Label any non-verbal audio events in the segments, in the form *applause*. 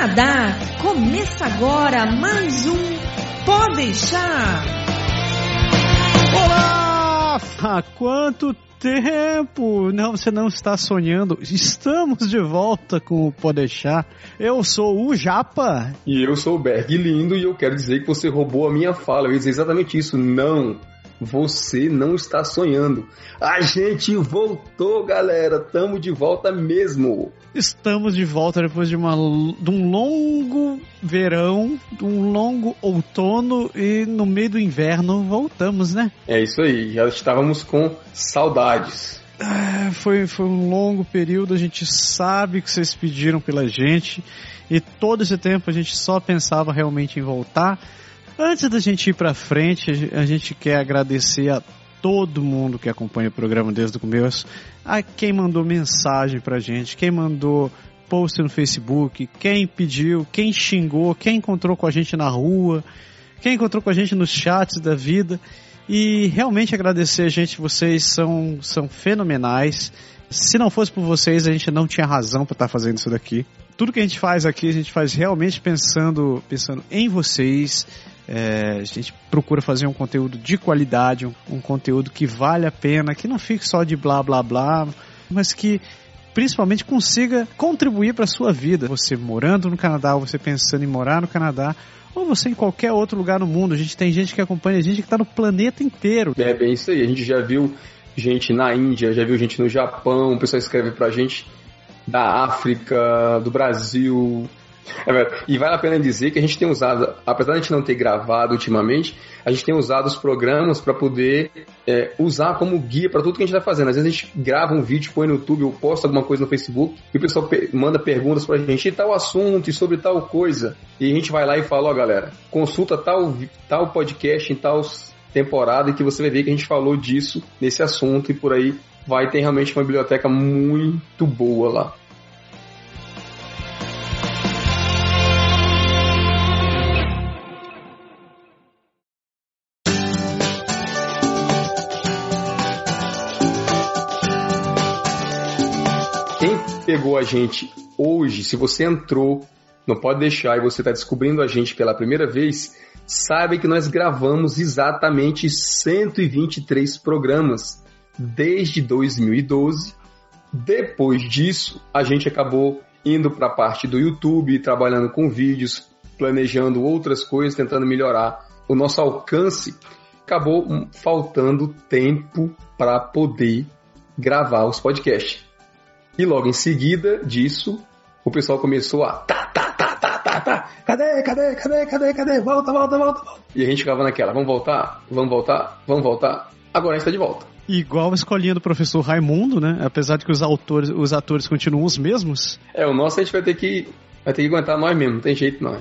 Canadá. Começa agora mais um Pode deixar. Olá! Há quanto tempo! Não, você não está sonhando. Estamos de volta com o Pode deixar. Eu sou o Japa. E eu sou o Berg Lindo e eu quero dizer que você roubou a minha fala. Eu ia dizer exatamente isso. Não! Você não está sonhando. A gente voltou, galera. Tamo de volta mesmo. Estamos de volta depois de, uma, de um longo verão, de um longo outono e no meio do inverno voltamos, né? É isso aí. Já estávamos com saudades. É, foi, foi um longo período, a gente sabe que vocês pediram pela gente e todo esse tempo a gente só pensava realmente em voltar. Antes da gente ir para frente, a gente quer agradecer a todo mundo que acompanha o programa desde o começo, a quem mandou mensagem pra gente, quem mandou post no Facebook, quem pediu, quem xingou, quem encontrou com a gente na rua, quem encontrou com a gente nos chats da vida. E realmente agradecer a gente, vocês são, são fenomenais. Se não fosse por vocês, a gente não tinha razão para estar tá fazendo isso daqui. Tudo que a gente faz aqui, a gente faz realmente pensando, pensando em vocês, é, a gente procura fazer um conteúdo de qualidade, um, um conteúdo que vale a pena, que não fique só de blá blá blá, mas que principalmente consiga contribuir para a sua vida. Você morando no Canadá, ou você pensando em morar no Canadá, ou você em qualquer outro lugar no mundo. A gente tem gente que acompanha a gente que está no planeta inteiro. É bem isso aí. A gente já viu gente na Índia, já viu gente no Japão, o pessoal escreve pra gente da África, do Brasil, é e vale a pena dizer que a gente tem usado, apesar de a gente não ter gravado ultimamente, a gente tem usado os programas para poder é, usar como guia para tudo que a gente está fazendo. Às vezes a gente grava um vídeo, põe no YouTube ou posta alguma coisa no Facebook e o pessoal manda perguntas para a gente e tal assunto e sobre tal coisa. E a gente vai lá e fala: Ó, galera, consulta tal, tal podcast em tal temporada e que você vai ver que a gente falou disso nesse assunto e por aí vai ter realmente uma biblioteca muito boa lá. Pegou a gente hoje, se você entrou, não pode deixar e você está descobrindo a gente pela primeira vez, sabe que nós gravamos exatamente 123 programas desde 2012. Depois disso, a gente acabou indo para a parte do YouTube, trabalhando com vídeos, planejando outras coisas, tentando melhorar o nosso alcance. Acabou faltando tempo para poder gravar os podcasts. E logo em seguida disso, o pessoal começou a tá, tá, tá, tá, tá, tá, cadê, cadê, cadê, cadê, cadê, volta, volta, volta, volta. E a gente ficava naquela, vamos voltar, vamos voltar, vamos voltar. Agora a gente tá de volta. Igual a escolinha do professor Raimundo, né? Apesar de que os autores, os atores continuam os mesmos. É, o nosso a gente vai ter que, vai ter que aguentar nós mesmos, não tem jeito não.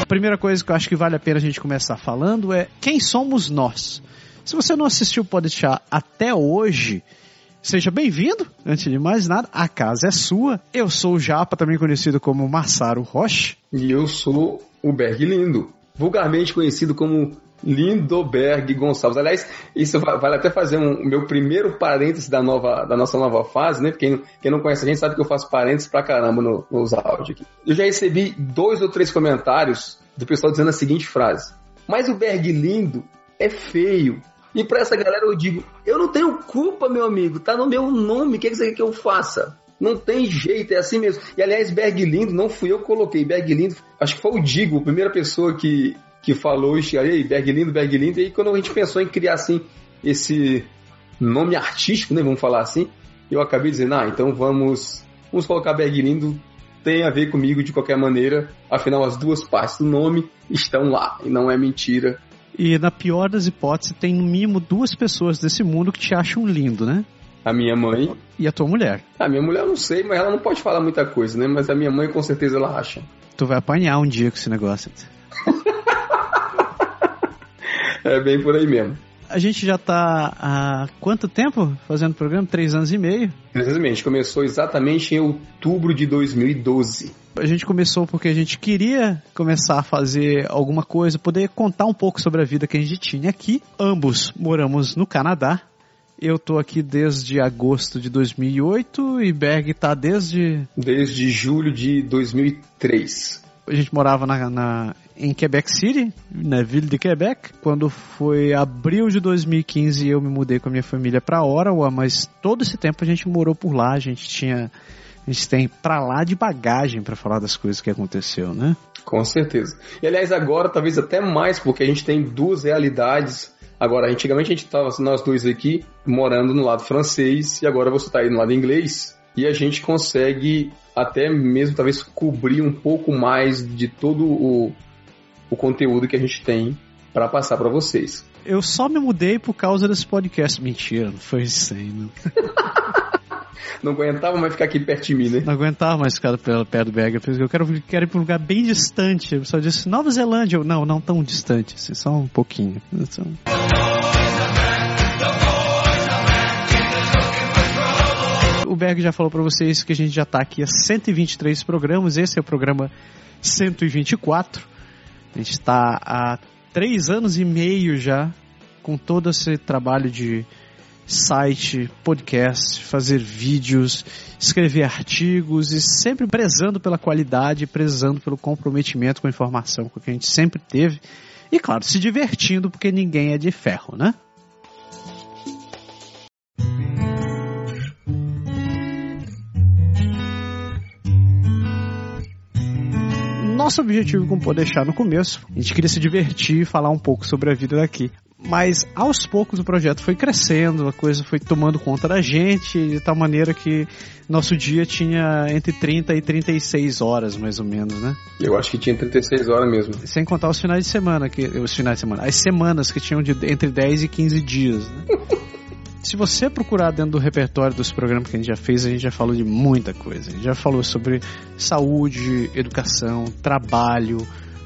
A primeira coisa que eu acho que vale a pena a gente começar falando é quem somos nós? Se você não assistiu o Podchá até hoje, Seja bem-vindo, antes de mais nada, a casa é sua. Eu sou o Japa, também conhecido como Massaro Roche. E eu sou o Berg Lindo, vulgarmente conhecido como Lindoberg Gonçalves. Aliás, isso vale até fazer um meu primeiro parênteses da, nova, da nossa nova fase, né? Quem, quem não conhece a gente sabe que eu faço parênteses pra caramba no, nos áudios aqui. Eu já recebi dois ou três comentários do pessoal dizendo a seguinte frase: Mas o Berg Lindo é feio. E para essa galera eu digo: eu não tenho culpa, meu amigo, tá no meu nome, o que, você quer que eu faça? Não tem jeito, é assim mesmo. E aliás, Berg Lindo, não fui eu que coloquei. Berg Lindo, acho que foi o Digo, a primeira pessoa que, que falou isso aí, Berg Lindo, Berg Lindo. E aí, quando a gente pensou em criar assim, esse nome artístico, né, vamos falar assim, eu acabei dizendo: ah, então vamos, vamos colocar Berg Lindo, tem a ver comigo de qualquer maneira. Afinal, as duas partes do nome estão lá, e não é mentira. E na pior das hipóteses, tem no mínimo duas pessoas desse mundo que te acham lindo, né? A minha mãe. E a tua mulher. A minha mulher eu não sei, mas ela não pode falar muita coisa, né? Mas a minha mãe com certeza ela acha. Tu vai apanhar um dia com esse negócio. *laughs* é bem por aí mesmo. A gente já tá há quanto tempo fazendo o programa? Três anos e meio? Exatamente, começou exatamente em outubro de 2012. A gente começou porque a gente queria começar a fazer alguma coisa, poder contar um pouco sobre a vida que a gente tinha aqui. Ambos moramos no Canadá Eu tô aqui desde agosto de 2008 e Berg tá desde. Desde julho de 2003. A gente morava na, na, em Quebec City, na Ville de Quebec. Quando foi abril de 2015, eu me mudei com a minha família para Ottawa, mas todo esse tempo a gente morou por lá. A gente tinha. A gente tem pra lá de bagagem para falar das coisas que aconteceu, né? Com certeza. E aliás, agora talvez até mais, porque a gente tem duas realidades Agora, antigamente a gente estava nós dois aqui morando no lado francês e agora você está aí no lado inglês e a gente consegue até mesmo talvez cobrir um pouco mais de todo o, o conteúdo que a gente tem para passar para vocês. Eu só me mudei por causa desse podcast. Mentira, não foi isso aí, não. *laughs* não aguentava mais ficar aqui perto de mim, né? Não aguentava mais ficar perto do Berger. Eu quero, quero ir para um lugar bem distante. O pessoal disse Nova Zelândia. Eu, não, não tão distante, assim, só um pouquinho. O Berg já falou para vocês que a gente já está aqui há 123 programas. Esse é o programa 124. A gente está há três anos e meio já com todo esse trabalho de site, podcast, fazer vídeos, escrever artigos e sempre prezando pela qualidade, prezando pelo comprometimento com a informação que a gente sempre teve. E claro, se divertindo porque ninguém é de ferro, né? nosso objetivo com o deixar no começo, a gente queria se divertir e falar um pouco sobre a vida daqui. Mas aos poucos o projeto foi crescendo, a coisa foi tomando conta da gente, de tal maneira que nosso dia tinha entre 30 e 36 horas, mais ou menos, né? Eu acho que tinha 36 horas mesmo. Sem contar os finais de semana, que, os finais de semana, as semanas que tinham de, entre 10 e 15 dias, né? *laughs* Se você procurar dentro do repertório dos programas que a gente já fez, a gente já falou de muita coisa. A gente já falou sobre saúde, educação, trabalho,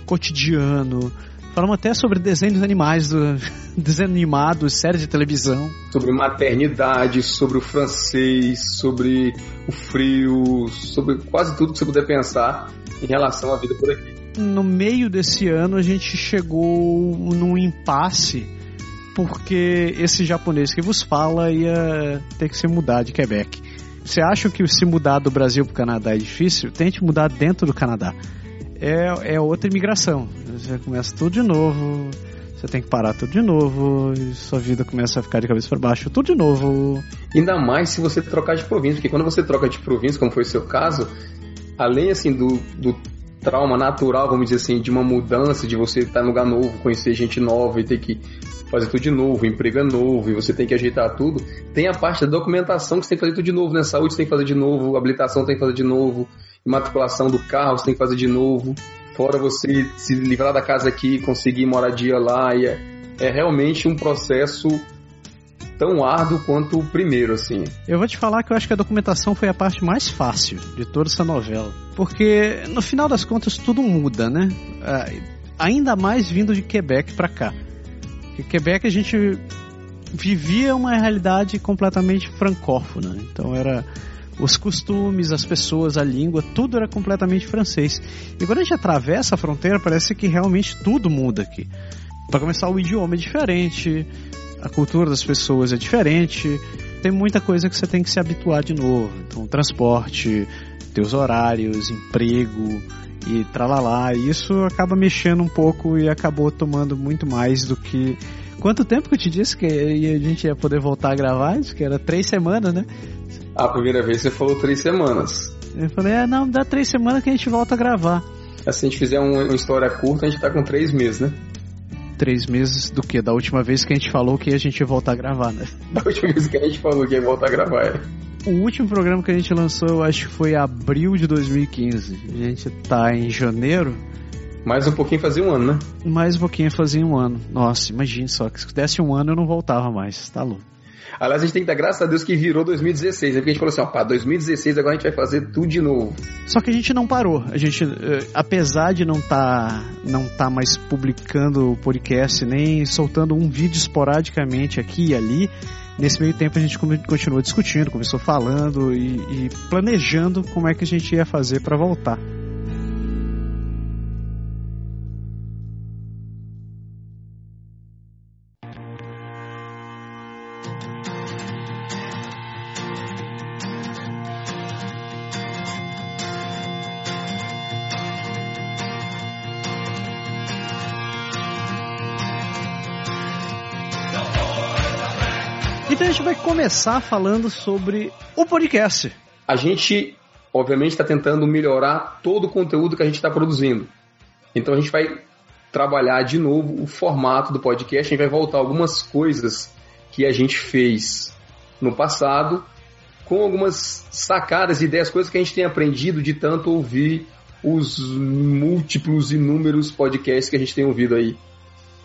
cotidiano, Falamos até sobre desenhos animais, do, *laughs* desenhos animados, séries de televisão. Sobre maternidade, sobre o francês, sobre o frio, sobre quase tudo que você puder pensar em relação à vida por aqui. No meio desse ano a gente chegou num impasse porque esse japonês que vos fala ia ter que se mudar de Quebec. Você acha que se mudar do Brasil para o Canadá é difícil? Tente mudar dentro do Canadá é, é outra imigração. Você começa tudo de novo, você tem que parar tudo de novo, e sua vida começa a ficar de cabeça para baixo, tudo de novo. Ainda mais se você trocar de província, porque quando você troca de província, como foi o seu caso, além assim do, do trauma natural, vamos dizer assim, de uma mudança, de você estar no lugar novo, conhecer gente nova e ter que fazer tudo de novo, emprego é novo, e você tem que ajeitar tudo, tem a parte da documentação que você tem que fazer tudo de novo, né? Saúde você tem que fazer de novo, habilitação tem que fazer de novo, matriculação do carro, você tem que fazer de novo. Fora você se livrar da casa aqui, conseguir moradia lá. E é, é realmente um processo tão árduo quanto o primeiro, assim. Eu vou te falar que eu acho que a documentação foi a parte mais fácil de toda essa novela. Porque, no final das contas, tudo muda, né? Ah, ainda mais vindo de Quebec para cá. Em Quebec a gente vivia uma realidade completamente francófona. Então era os costumes, as pessoas, a língua, tudo era completamente francês. E quando a gente atravessa a fronteira, parece que realmente tudo muda aqui. Para começar, o idioma é diferente, a cultura das pessoas é diferente, tem muita coisa que você tem que se habituar de novo. Então, transporte, teus horários, emprego e tralalá. Isso acaba mexendo um pouco e acabou tomando muito mais do que Quanto tempo que eu te disse que a gente ia poder voltar a gravar? Acho que era três semanas, né? A primeira vez você falou três semanas. Eu falei, é, não, dá três semanas que a gente volta a gravar. Se a gente fizer um, uma história curta, a gente tá com três meses, né? Três meses do que? Da última vez que a gente falou que a gente ia voltar a gravar, né? *laughs* Da última vez que a gente falou que ia voltar a gravar, é. O último programa que a gente lançou, eu acho que foi abril de 2015. A gente tá em janeiro. Mais um pouquinho fazia um ano, né? Mais um pouquinho fazia um ano. Nossa, imagine só, que se desse um ano eu não voltava mais, tá louco. Aliás, a gente tem que dar graças a Deus que virou 2016, né? Porque a gente falou assim, ó, pá, 2016 agora a gente vai fazer tudo de novo. Só que a gente não parou. A gente, eh, apesar de não tá, não tá mais publicando o podcast, nem soltando um vídeo esporadicamente aqui e ali, nesse meio tempo a gente continuou discutindo, começou falando e, e planejando como é que a gente ia fazer para voltar. Começar falando sobre o podcast. A gente, obviamente, está tentando melhorar todo o conteúdo que a gente está produzindo. Então a gente vai trabalhar de novo o formato do podcast, a gente vai voltar algumas coisas que a gente fez no passado, com algumas sacadas, ideias, coisas que a gente tem aprendido de tanto ouvir os múltiplos, inúmeros podcasts que a gente tem ouvido aí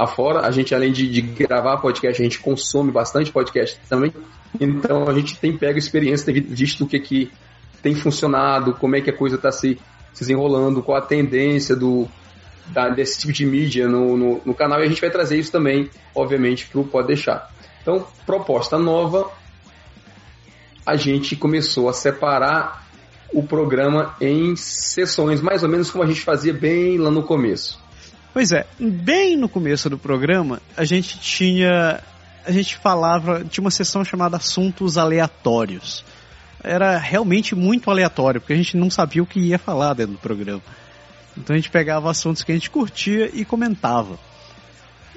afora. A gente, além de, de gravar podcast, a gente consome bastante podcast também. Então a gente tem pego experiência, tem visto o que, que tem funcionado, como é que a coisa está se, se desenrolando, qual a tendência do, da, desse tipo de mídia no, no, no, canal e a gente vai trazer isso também, obviamente, para o Pode Deixar. Então, proposta nova, a gente começou a separar o programa em sessões, mais ou menos como a gente fazia bem lá no começo. Pois é, bem no começo do programa, a gente tinha. A gente falava. Tinha uma sessão chamada Assuntos Aleatórios. Era realmente muito aleatório, porque a gente não sabia o que ia falar dentro do programa. Então a gente pegava assuntos que a gente curtia e comentava.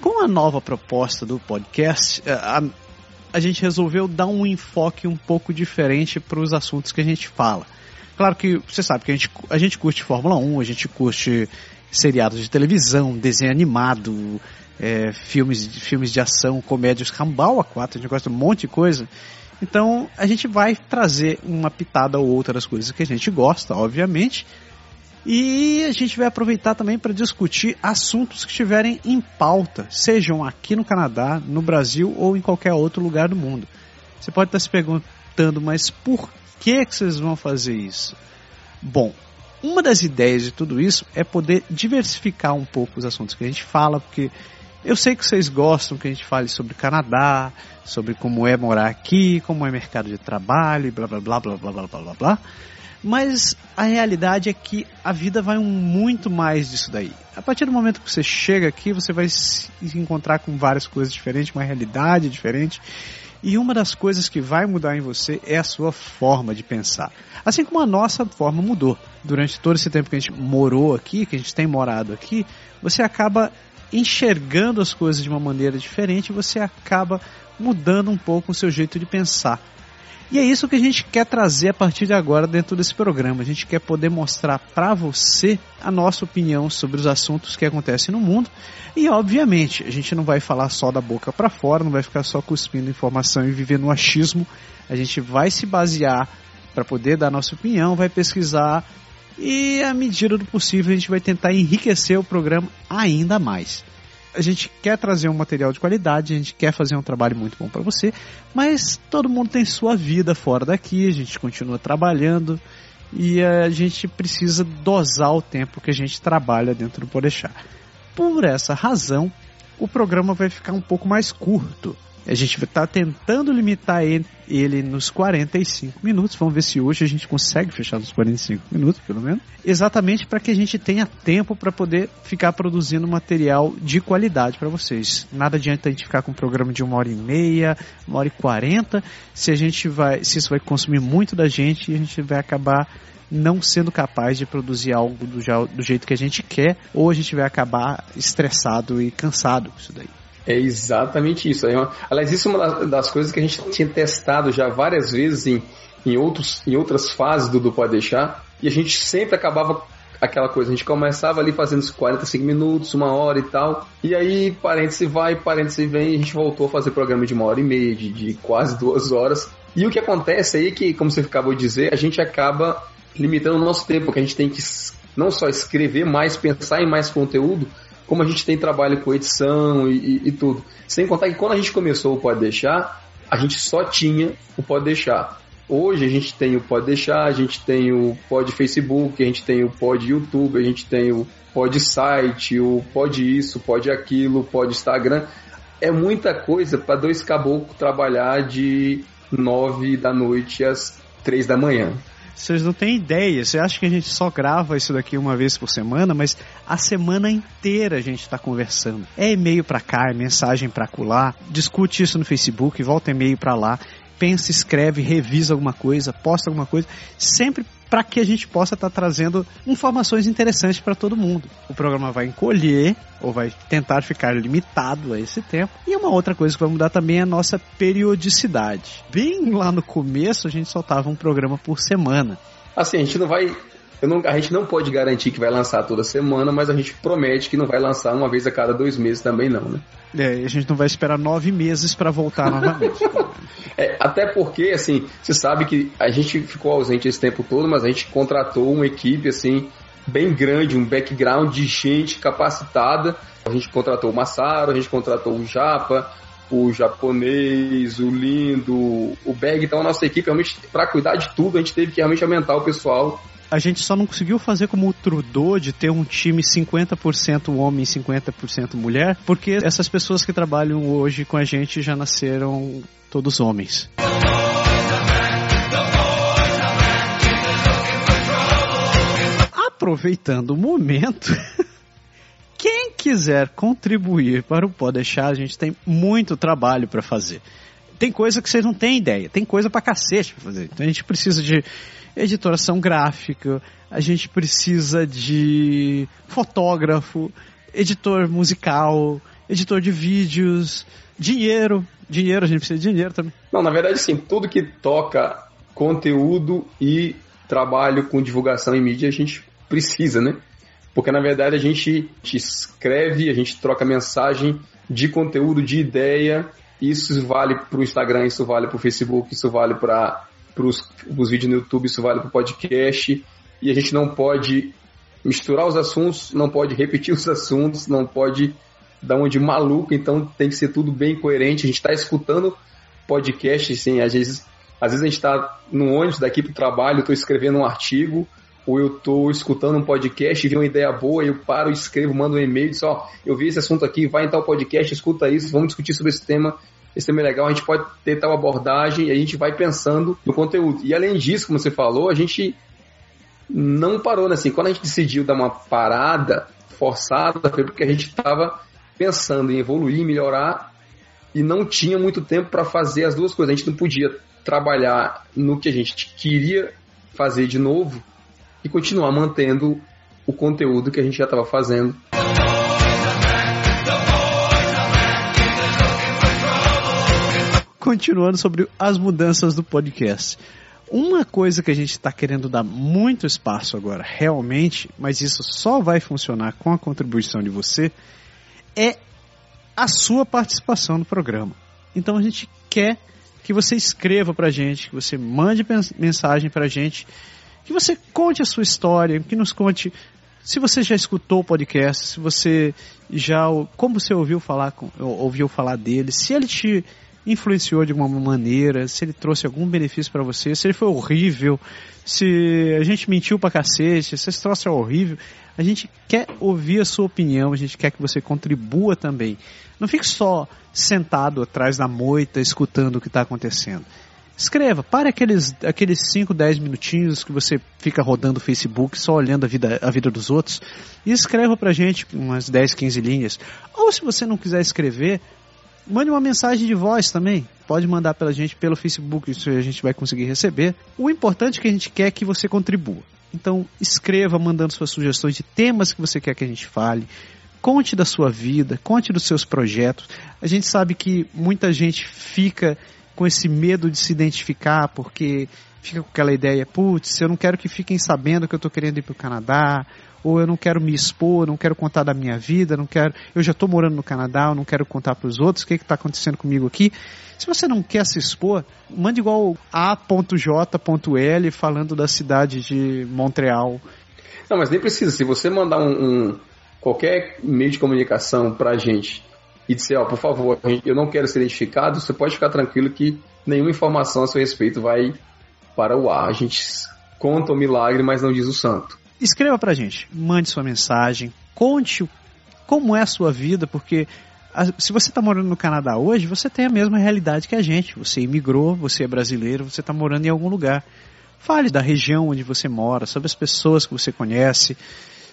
Com a nova proposta do podcast, eh, a, a gente resolveu dar um enfoque um pouco diferente para os assuntos que a gente fala. Claro que você sabe que a gente, a gente curte Fórmula 1, a gente curte seriados de televisão, desenho animado, é, filmes, filmes de ação, comédias, Rambal a 4, a gente gosta de um monte de coisa. Então a gente vai trazer uma pitada ou outra das coisas que a gente gosta, obviamente. E a gente vai aproveitar também para discutir assuntos que estiverem em pauta, sejam aqui no Canadá, no Brasil ou em qualquer outro lugar do mundo. Você pode estar se perguntando, mas por que, que vocês vão fazer isso? Bom, uma das ideias de tudo isso é poder diversificar um pouco os assuntos que a gente fala, porque eu sei que vocês gostam que a gente fale sobre Canadá, sobre como é morar aqui, como é mercado de trabalho, blá blá blá blá blá blá blá blá. Mas a realidade é que a vida vai um muito mais disso daí. A partir do momento que você chega aqui, você vai se encontrar com várias coisas diferentes, uma realidade diferente. E uma das coisas que vai mudar em você é a sua forma de pensar. Assim como a nossa forma mudou. Durante todo esse tempo que a gente morou aqui, que a gente tem morado aqui, você acaba enxergando as coisas de uma maneira diferente, você acaba mudando um pouco o seu jeito de pensar. E é isso que a gente quer trazer a partir de agora dentro desse programa. A gente quer poder mostrar para você a nossa opinião sobre os assuntos que acontecem no mundo. E obviamente, a gente não vai falar só da boca para fora, não vai ficar só cuspindo informação e viver no achismo. A gente vai se basear para poder dar nossa opinião, vai pesquisar e à medida do possível a gente vai tentar enriquecer o programa ainda mais a gente quer trazer um material de qualidade, a gente quer fazer um trabalho muito bom para você, mas todo mundo tem sua vida fora daqui, a gente continua trabalhando e a gente precisa dosar o tempo que a gente trabalha dentro do Podeixar. Por essa razão, o programa vai ficar um pouco mais curto. A gente está tentando limitar ele, nos 45 minutos. Vamos ver se hoje a gente consegue fechar nos 45 minutos, pelo menos. Exatamente para que a gente tenha tempo para poder ficar produzindo material de qualidade para vocês. Nada adianta a gente ficar com um programa de uma hora e meia, uma hora e quarenta, se a gente vai, se isso vai consumir muito da gente e a gente vai acabar não sendo capaz de produzir algo do, do jeito que a gente quer, ou a gente vai acabar estressado e cansado com isso daí. É exatamente isso. Aliás, isso é uma das coisas que a gente tinha testado já várias vezes em, em, outros, em outras fases do, do Pode Deixar, e a gente sempre acabava aquela coisa, a gente começava ali fazendo os 45 minutos, uma hora e tal, e aí parêntese vai, parêntese vem, e a gente voltou a fazer programa de uma hora e meia, de, de quase duas horas. E o que acontece aí é que, como você acabou de dizer, a gente acaba limitando o nosso tempo, porque a gente tem que não só escrever mais, pensar em mais conteúdo, como a gente tem trabalho com edição e, e, e, tudo. Sem contar que quando a gente começou o Pode Deixar, a gente só tinha o Pode Deixar. Hoje a gente tem o Pode Deixar, a gente tem o Pode Facebook, a gente tem o Pode YouTube, a gente tem o Pode Site, o Pode Isso, Pode Aquilo, Pode Instagram. É muita coisa para dois caboclos trabalhar de nove da noite às três da manhã. Vocês não têm ideia. Você acha que a gente só grava isso daqui uma vez por semana, mas a semana inteira a gente está conversando. É e-mail para cá, é mensagem para colar, discute isso no Facebook, volta e-mail para lá, pensa, escreve, revisa alguma coisa, posta alguma coisa, sempre para que a gente possa estar tá trazendo informações interessantes para todo mundo. O programa vai encolher ou vai tentar ficar limitado a esse tempo. E uma outra coisa que vai mudar também é a nossa periodicidade. Bem lá no começo a gente soltava um programa por semana. Assim, a gente não vai não, a gente não pode garantir que vai lançar toda semana, mas a gente promete que não vai lançar uma vez a cada dois meses também não, né? É, a gente não vai esperar nove meses para voltar novamente. *laughs* é, até porque, assim, você sabe que a gente ficou ausente esse tempo todo, mas a gente contratou uma equipe, assim, bem grande, um background de gente capacitada. A gente contratou o Massaro, a gente contratou o Japa, o japonês, o lindo, o Bag. Então a nossa equipe realmente, para cuidar de tudo, a gente teve que realmente aumentar o pessoal a gente só não conseguiu fazer como o Trudeau de ter um time 50% homem e 50% mulher, porque essas pessoas que trabalham hoje com a gente já nasceram todos homens. Aproveitando o momento, *laughs* quem quiser contribuir para o Pode Deixar, a gente tem muito trabalho para fazer. Tem coisa que vocês não têm ideia, tem coisa para cacete para fazer. Então a gente precisa de editoração gráfica, a gente precisa de fotógrafo, editor musical, editor de vídeos, dinheiro. Dinheiro, a gente precisa de dinheiro também. Não, na verdade, sim, tudo que toca conteúdo e trabalho com divulgação em mídia a gente precisa, né? Porque na verdade a gente escreve, a gente troca mensagem de conteúdo, de ideia. Isso vale para o Instagram, isso vale para o Facebook, isso vale para os vídeos no YouTube, isso vale para o podcast. E a gente não pode misturar os assuntos, não pode repetir os assuntos, não pode dar uma de maluco, então tem que ser tudo bem coerente. A gente está escutando podcast, assim, às vezes, às vezes a gente está no ônibus daqui para o trabalho, estou escrevendo um artigo, ou eu estou escutando um podcast e vi uma ideia boa, eu paro, escrevo, mando um e-mail, só eu vi esse assunto aqui, vai em tal podcast, escuta isso, vamos discutir sobre esse tema esse tema é legal, a gente pode ter tal abordagem e a gente vai pensando no conteúdo. E além disso, como você falou, a gente não parou, né? Assim, quando a gente decidiu dar uma parada forçada, foi porque a gente estava pensando em evoluir, melhorar e não tinha muito tempo para fazer as duas coisas. A gente não podia trabalhar no que a gente queria fazer de novo e continuar mantendo o conteúdo que a gente já estava fazendo. continuando sobre as mudanças do podcast. Uma coisa que a gente está querendo dar muito espaço agora, realmente, mas isso só vai funcionar com a contribuição de você, é a sua participação no programa. Então a gente quer que você escreva para a gente, que você mande mensagem para a gente, que você conte a sua história, que nos conte se você já escutou o podcast, se você já como você ouviu falar ouviu falar dele, se ele te influenciou de alguma maneira, se ele trouxe algum benefício para você, se ele foi horrível, se a gente mentiu pra cacete, se esse troço é horrível. A gente quer ouvir a sua opinião, a gente quer que você contribua também. Não fique só sentado atrás da moita escutando o que está acontecendo. Escreva, pare aqueles, aqueles 5, 10 minutinhos que você fica rodando o Facebook só olhando a vida, a vida dos outros e escreva pra gente umas 10, 15 linhas. Ou se você não quiser escrever, Mande uma mensagem de voz também. Pode mandar pela gente pelo Facebook, isso a gente vai conseguir receber. O importante é que a gente quer que você contribua. Então, escreva mandando suas sugestões de temas que você quer que a gente fale. Conte da sua vida, conte dos seus projetos. A gente sabe que muita gente fica com esse medo de se identificar porque fica com aquela ideia, putz, eu não quero que fiquem sabendo que eu estou querendo ir para o Canadá, ou eu não quero me expor, não quero contar da minha vida, não quero, eu já estou morando no Canadá, eu não quero contar para os outros o que está acontecendo comigo aqui. Se você não quer se expor, mande igual a.j.l falando da cidade de Montreal. Não, mas nem precisa. Se você mandar um, um qualquer meio de comunicação para a gente e disser, ó, por favor, eu não quero ser identificado, você pode ficar tranquilo que nenhuma informação a seu respeito vai para o ar. A gente conta o milagre, mas não diz o santo. Escreva pra gente, mande sua mensagem, conte como é a sua vida, porque se você está morando no Canadá hoje, você tem a mesma realidade que a gente. Você imigrou, você é brasileiro, você está morando em algum lugar. Fale da região onde você mora, sobre as pessoas que você conhece.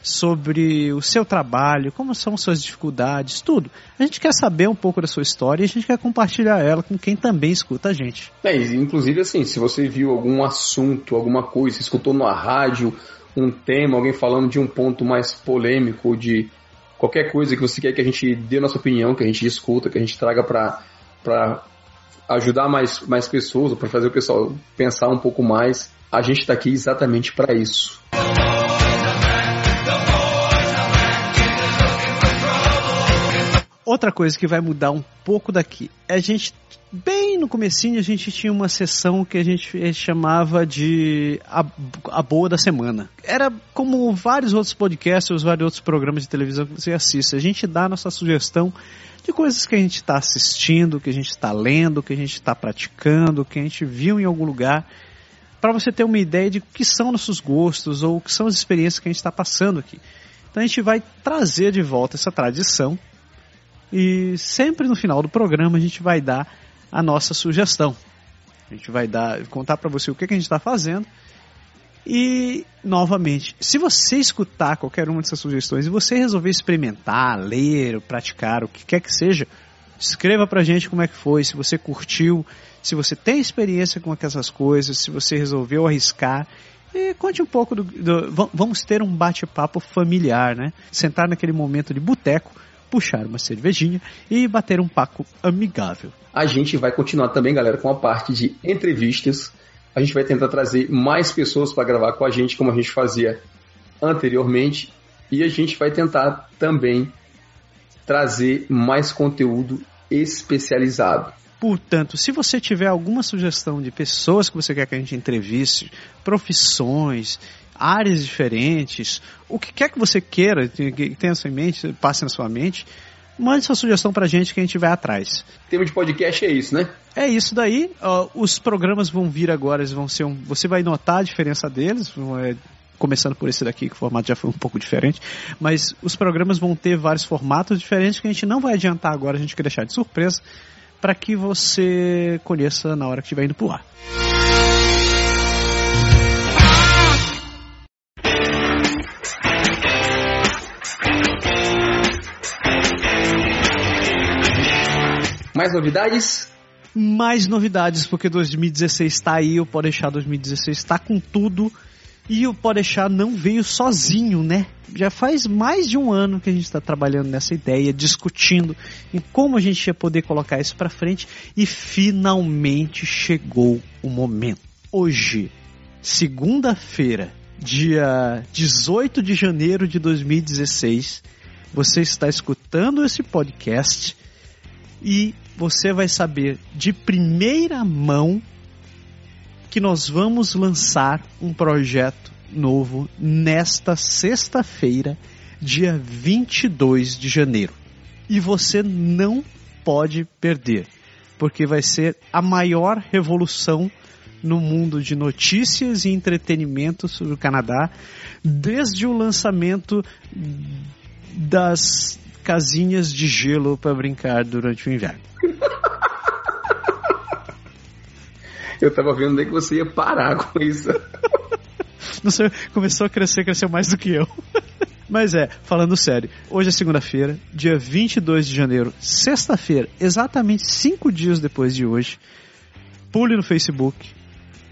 Sobre o seu trabalho, como são suas dificuldades, tudo. A gente quer saber um pouco da sua história e a gente quer compartilhar ela com quem também escuta a gente. É, inclusive assim, se você viu algum assunto, alguma coisa, escutou na rádio um tema, alguém falando de um ponto mais polêmico, de qualquer coisa que você quer que a gente dê nossa opinião, que a gente escuta, que a gente traga para ajudar mais, mais pessoas, para fazer o pessoal pensar um pouco mais, a gente está aqui exatamente para isso. Outra coisa que vai mudar um pouco daqui, a gente bem no comecinho a gente tinha uma sessão que a gente chamava de a, a boa da semana. Era como vários outros podcasts, vários outros programas de televisão que você assiste. A gente dá a nossa sugestão de coisas que a gente está assistindo, que a gente está lendo, que a gente está praticando, que a gente viu em algum lugar, para você ter uma ideia de que são nossos gostos ou que são as experiências que a gente está passando aqui. Então a gente vai trazer de volta essa tradição e sempre no final do programa a gente vai dar a nossa sugestão. A gente vai dar, contar para você o que, que a gente está fazendo. E, novamente, se você escutar qualquer uma dessas sugestões e você resolver experimentar, ler, praticar, o que quer que seja, escreva pra gente como é que foi, se você curtiu, se você tem experiência com essas coisas, se você resolveu arriscar. E conte um pouco do, do vamos ter um bate-papo familiar, né? Sentar naquele momento de boteco puxar uma cervejinha e bater um papo amigável. A gente vai continuar também, galera, com a parte de entrevistas. A gente vai tentar trazer mais pessoas para gravar com a gente, como a gente fazia anteriormente. E a gente vai tentar também trazer mais conteúdo especializado. Portanto, se você tiver alguma sugestão de pessoas que você quer que a gente entreviste, profissões, áreas diferentes, o que quer que você queira, que tenha sua mente, passe na sua mente, mande sua sugestão pra gente que a gente vai atrás. O tema de podcast é isso, né? É isso daí. Uh, os programas vão vir agora, eles vão ser um. Você vai notar a diferença deles. É, começando por esse daqui, que o formato já foi um pouco diferente. Mas os programas vão ter vários formatos diferentes que a gente não vai adiantar agora, a gente quer deixar de surpresa para que você conheça na hora que estiver indo pro ar. Mais novidades? Mais novidades, porque 2016 está aí, o Podeixar 2016 está com tudo. E o Podeixar não veio sozinho, né? Já faz mais de um ano que a gente está trabalhando nessa ideia, discutindo em como a gente ia poder colocar isso para frente e finalmente chegou o momento. Hoje, segunda-feira, dia 18 de janeiro de 2016, você está escutando esse podcast e você vai saber de primeira mão que nós vamos lançar um projeto novo nesta sexta-feira, dia 22 de janeiro. E você não pode perder, porque vai ser a maior revolução no mundo de notícias e entretenimento sobre o Canadá desde o lançamento das casinhas de gelo para brincar durante o inverno. *laughs* Eu tava vendo nem que você ia parar com isso. *laughs* Você começou a crescer, cresceu mais do que eu. *laughs* Mas é, falando sério, hoje é segunda-feira, dia 22 de janeiro, sexta-feira, exatamente cinco dias depois de hoje. Pule no Facebook,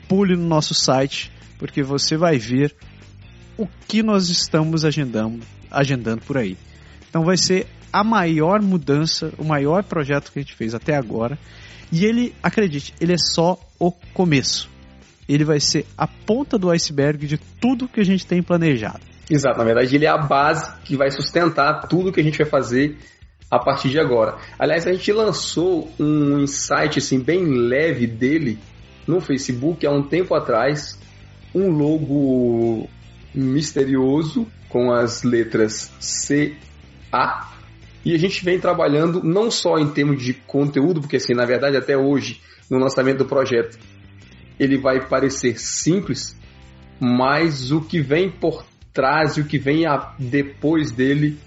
pule no nosso site, porque você vai ver o que nós estamos agendando, agendando por aí. Então vai ser a maior mudança, o maior projeto que a gente fez até agora. E ele, acredite, ele é só o começo. Ele vai ser a ponta do iceberg de tudo que a gente tem planejado. Exato, na verdade ele é a base que vai sustentar tudo que a gente vai fazer a partir de agora. Aliás, a gente lançou um insight assim bem leve dele no Facebook há um tempo atrás, um logo misterioso com as letras C A. E a gente vem trabalhando não só em termos de conteúdo, porque assim, na verdade até hoje, no lançamento do projeto, ele vai parecer simples, mas o que vem por trás e o que vem a, depois dele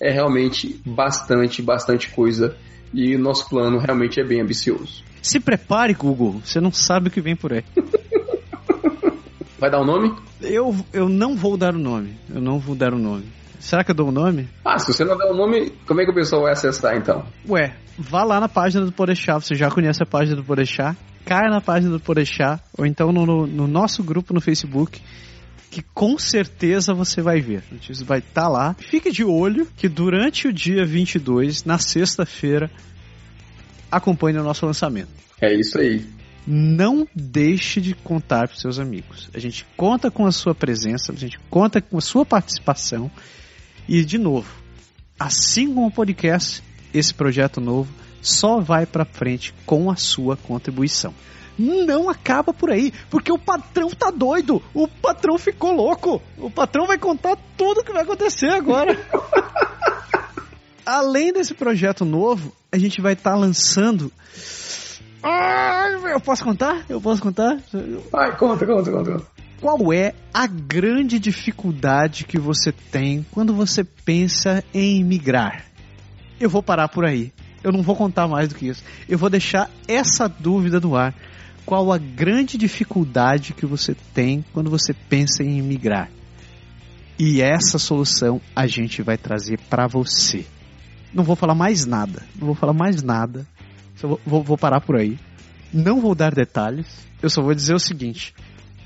é realmente bastante, bastante coisa. E o nosso plano realmente é bem ambicioso. Se prepare, Google, você não sabe o que vem por aí. *laughs* Vai dar o um nome? Eu, eu não vou dar o nome. Eu não vou dar o nome. Será que eu dou o nome? Ah, se você não der o nome, como é que o pessoal vai acessar então? Ué, vá lá na página do Podeixar. Você já conhece a página do Podeixar? Caia na página do Podeixar. Ou então no, no, no nosso grupo no Facebook que com certeza você vai ver. A notícia vai estar tá lá. Fique de olho que durante o dia 22, na sexta-feira, acompanhe o nosso lançamento. É isso aí. Não deixe de contar para seus amigos. A gente conta com a sua presença, a gente conta com a sua participação. E, de novo, assim como o podcast, esse projeto novo só vai para frente com a sua contribuição. Não acaba por aí, porque o patrão tá doido. O patrão ficou louco. O patrão vai contar tudo o que vai acontecer agora. *laughs* Além desse projeto novo, a gente vai estar tá lançando. Ah, eu posso contar? Eu posso contar? Vai, conta, conta, conta. Qual é a grande dificuldade que você tem quando você pensa em migrar? Eu vou parar por aí. Eu não vou contar mais do que isso. Eu vou deixar essa dúvida no ar. Qual a grande dificuldade que você tem quando você pensa em migrar? E essa solução a gente vai trazer para você. Não vou falar mais nada. Não vou falar mais nada. Só vou, vou, parar por aí. Não vou dar detalhes. Eu só vou dizer o seguinte: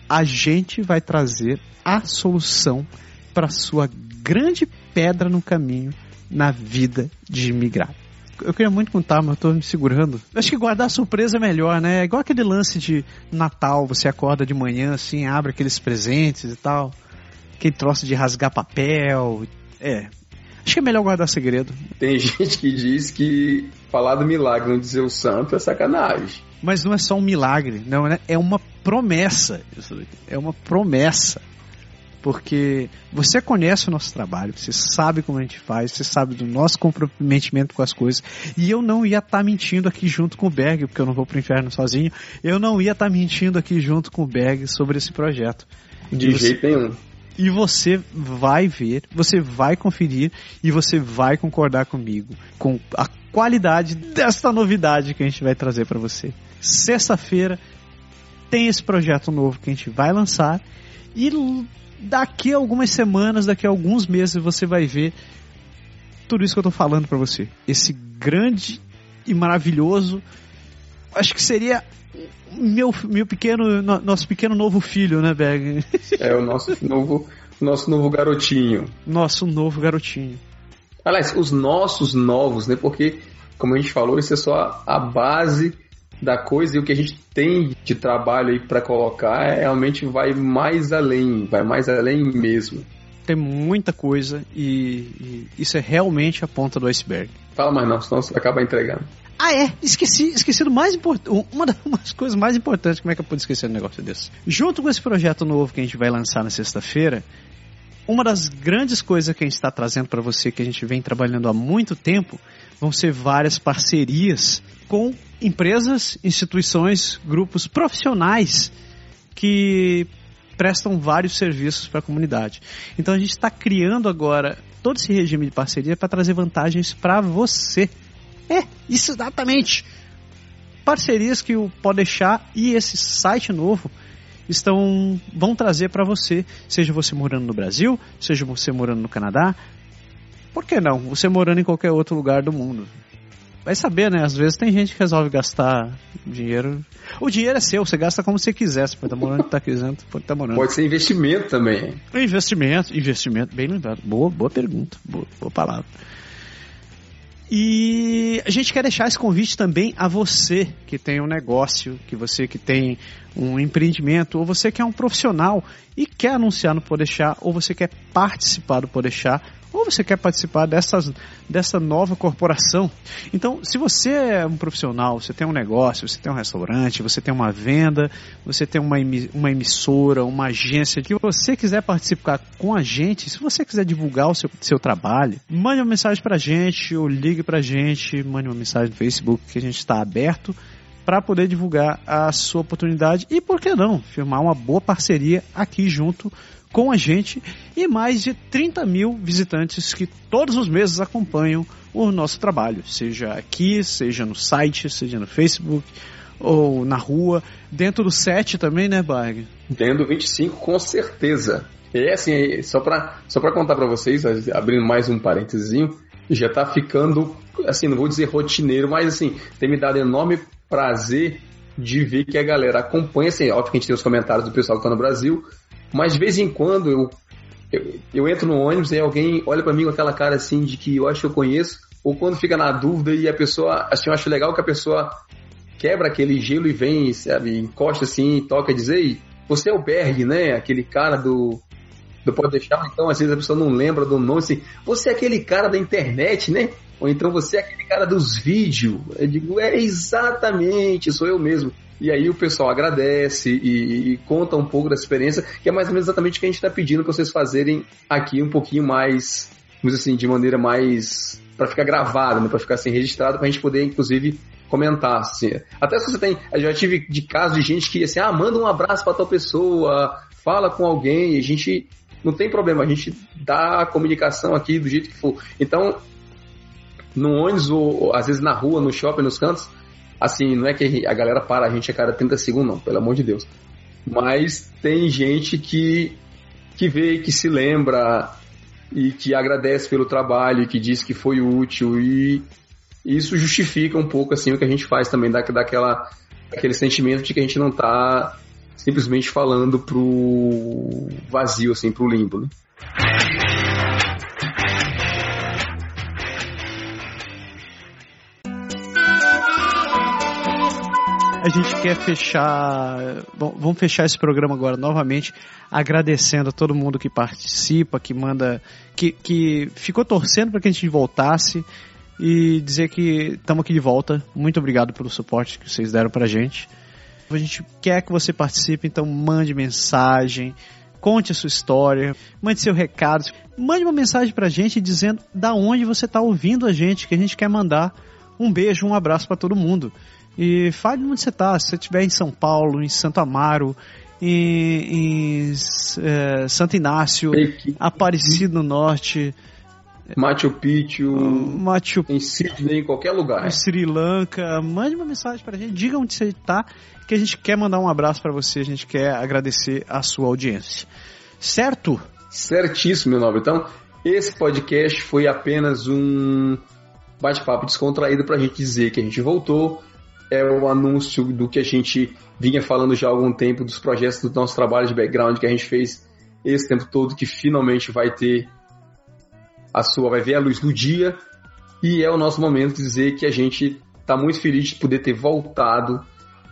a gente vai trazer a solução para sua grande pedra no caminho na vida de imigrar. Eu queria muito contar, mas eu tô me segurando. Acho que guardar surpresa é melhor, né? É igual aquele lance de Natal, você acorda de manhã assim, abre aqueles presentes e tal. Aquele troço de rasgar papel. É, Acho que é melhor guardar segredo. Tem *laughs* gente que diz que falar do milagre, não dizer o santo, é sacanagem. Mas não é só um milagre, não, né? É uma promessa. É uma promessa. Porque você conhece o nosso trabalho, você sabe como a gente faz, você sabe do nosso comprometimento com as coisas. E eu não ia estar tá mentindo aqui junto com o Berg, porque eu não vou pro inferno sozinho. Eu não ia estar tá mentindo aqui junto com o Berg sobre esse projeto. De você... jeito nenhum e você vai ver, você vai conferir e você vai concordar comigo com a qualidade desta novidade que a gente vai trazer para você. Sexta-feira tem esse projeto novo que a gente vai lançar e daqui a algumas semanas, daqui a alguns meses você vai ver tudo isso que eu tô falando para você. Esse grande e maravilhoso, acho que seria meu, meu pequeno, nosso pequeno novo filho, né, Berg? *laughs* É o nosso novo, nosso novo garotinho. Nosso novo garotinho. Aliás, os nossos novos, né? Porque, como a gente falou, isso é só a base da coisa e o que a gente tem de trabalho aí para colocar é, realmente vai mais além, vai mais além mesmo. Tem muita coisa e, e isso é realmente a ponta do iceberg. Fala mais não, senão você vai acabar entregando. Ah, é, esqueci, esqueci do mais importante, uma das *laughs* coisas mais importantes, como é que eu pude esquecer um negócio desse? Junto com esse projeto novo que a gente vai lançar na sexta-feira, uma das grandes coisas que a gente está trazendo para você, que a gente vem trabalhando há muito tempo, vão ser várias parcerias com empresas, instituições, grupos profissionais que prestam vários serviços para a comunidade. Então a gente está criando agora todo esse regime de parceria para trazer vantagens para você é, isso exatamente. Parcerias que o Podeixar e esse site novo estão vão trazer para você, seja você morando no Brasil, seja você morando no Canadá, por que não? Você morando em qualquer outro lugar do mundo. Vai saber, né? Às vezes tem gente que resolve gastar dinheiro. O dinheiro é seu, você gasta como você quiser. Você pode estar morando onde está quisendo, pode estar morando. Pode ser investimento também. Investimento, investimento, bem lembrado. Boa, boa pergunta, boa, boa palavra. E a gente quer deixar esse convite também a você que tem um negócio, que você que tem um empreendimento, ou você que é um profissional e quer anunciar no Podeixar, ou você quer participar do Podeixar, ou você quer participar dessas, dessa nova corporação. Então, se você é um profissional, você tem um negócio, você tem um restaurante, você tem uma venda, você tem uma, uma emissora, uma agência, que você quiser participar com a gente, se você quiser divulgar o seu, seu trabalho, mande uma mensagem para a gente, ou ligue para a gente, mande uma mensagem no Facebook que a gente está aberto para poder divulgar a sua oportunidade e, por que não, firmar uma boa parceria aqui junto com a gente e mais de 30 mil visitantes que todos os meses acompanham o nosso trabalho, seja aqui, seja no site, seja no Facebook ou na rua, dentro do set também, né, Barg? Dentro do 25, com certeza. É assim, só para só pra contar para vocês, abrindo mais um parênteses, já tá ficando, assim, não vou dizer rotineiro, mas assim, tem me dado enorme prazer de ver que a galera acompanha, assim, óbvio que a gente tem os comentários do pessoal que tá no Brasil, mas de vez em quando eu, eu, eu entro no ônibus e alguém olha para mim com aquela cara assim de que eu acho que eu conheço, ou quando fica na dúvida e a pessoa, assim, eu acho legal que a pessoa quebra aquele gelo e vem, sabe, encosta assim, toca e diz, ei, você é o Berg, né? Aquele cara do, do Pode Deixar. Então, às vezes a pessoa não lembra do nome, assim, você é aquele cara da internet, né? Ou então você é aquele cara dos vídeos. Eu digo, é exatamente, sou eu mesmo. E aí o pessoal agradece e, e, conta um pouco da experiência, que é mais ou menos exatamente o que a gente está pedindo para vocês fazerem aqui um pouquinho mais, vamos assim, de maneira mais para ficar gravado, né, para ficar assim registrado, para a gente poder inclusive comentar. Assim. Até se você tem, eu já tive de casos de gente que assim, ah, manda um abraço para tal pessoa, fala com alguém, a gente não tem problema, a gente dá a comunicação aqui do jeito que for. Então, no ônibus ou às vezes na rua, no shopping, nos cantos, assim, não é que a galera para a gente a cada 30 segundos, não, pelo amor de Deus. Mas tem gente que, que vê, que se lembra e que agradece pelo trabalho, que diz que foi útil e isso justifica um pouco assim o que a gente faz também, da, daquela, aquele sentimento de que a gente não está simplesmente falando pro vazio, assim, pro limbo, né? A gente quer fechar. Bom, vamos fechar esse programa agora novamente, agradecendo a todo mundo que participa, que manda. que, que ficou torcendo para que a gente voltasse e dizer que estamos aqui de volta. Muito obrigado pelo suporte que vocês deram para a gente. A gente quer que você participe, então mande mensagem, conte a sua história, mande seu recado, mande uma mensagem pra gente dizendo da onde você está ouvindo a gente, que a gente quer mandar um beijo, um abraço para todo mundo. E fale onde você está, se você estiver em São Paulo, em Santo Amaro, em, em é, Santo Inácio, Aparecido no Norte, Machu Picchu, Machu... em Sydney, em qualquer lugar. Em Sri Lanka, mande uma mensagem pra gente, diga onde você está, que a gente quer mandar um abraço para você, a gente quer agradecer a sua audiência. Certo? Certíssimo, meu nobre. Então, esse podcast foi apenas um bate-papo descontraído pra gente dizer que a gente voltou. É o anúncio do que a gente vinha falando já há algum tempo, dos projetos do nosso trabalho de background que a gente fez esse tempo todo, que finalmente vai ter a sua vai ver a luz do dia e é o nosso momento de dizer que a gente está muito feliz de poder ter voltado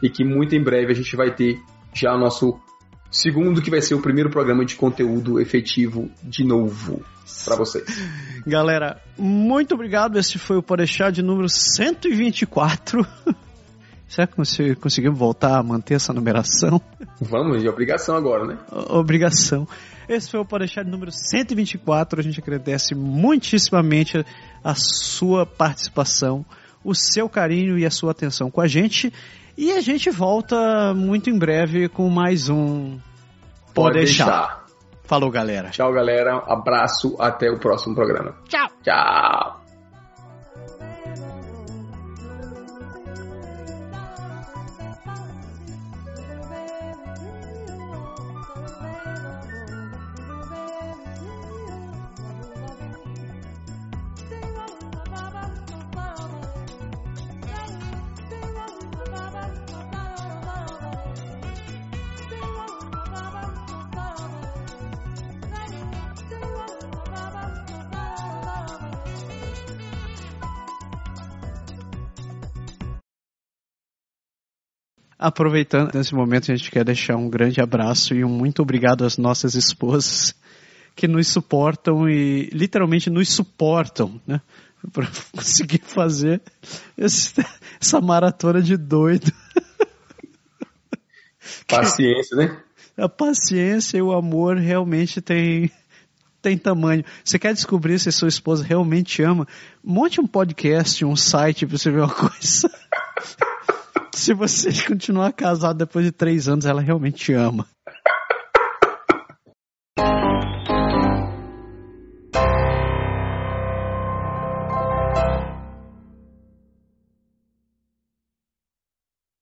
e que muito em breve a gente vai ter já o nosso segundo, que vai ser o primeiro programa de conteúdo efetivo de novo para vocês. Galera, muito obrigado. Esse foi o Podeixar de número 124. *laughs* Será que conseguimos voltar a manter essa numeração? Vamos, de obrigação agora, né? Obrigação. Esse foi o Podeixar número 124. A gente agradece muitíssimamente a sua participação, o seu carinho e a sua atenção com a gente. E a gente volta muito em breve com mais um Pode deixar. Falou, galera. Tchau, galera. Abraço. Até o próximo programa. Tchau. Tchau. Aproveitando nesse momento, a gente quer deixar um grande abraço e um muito obrigado às nossas esposas que nos suportam e literalmente nos suportam, né? *laughs* Para conseguir fazer esse, essa maratona de doido. *laughs* Paciência, né? A paciência e o amor realmente tem, tem tamanho. Você quer descobrir se sua esposa realmente ama? Monte um podcast, um site para você ver uma coisa. *laughs* se você *laughs* continuar casado depois de três anos, ela realmente ama.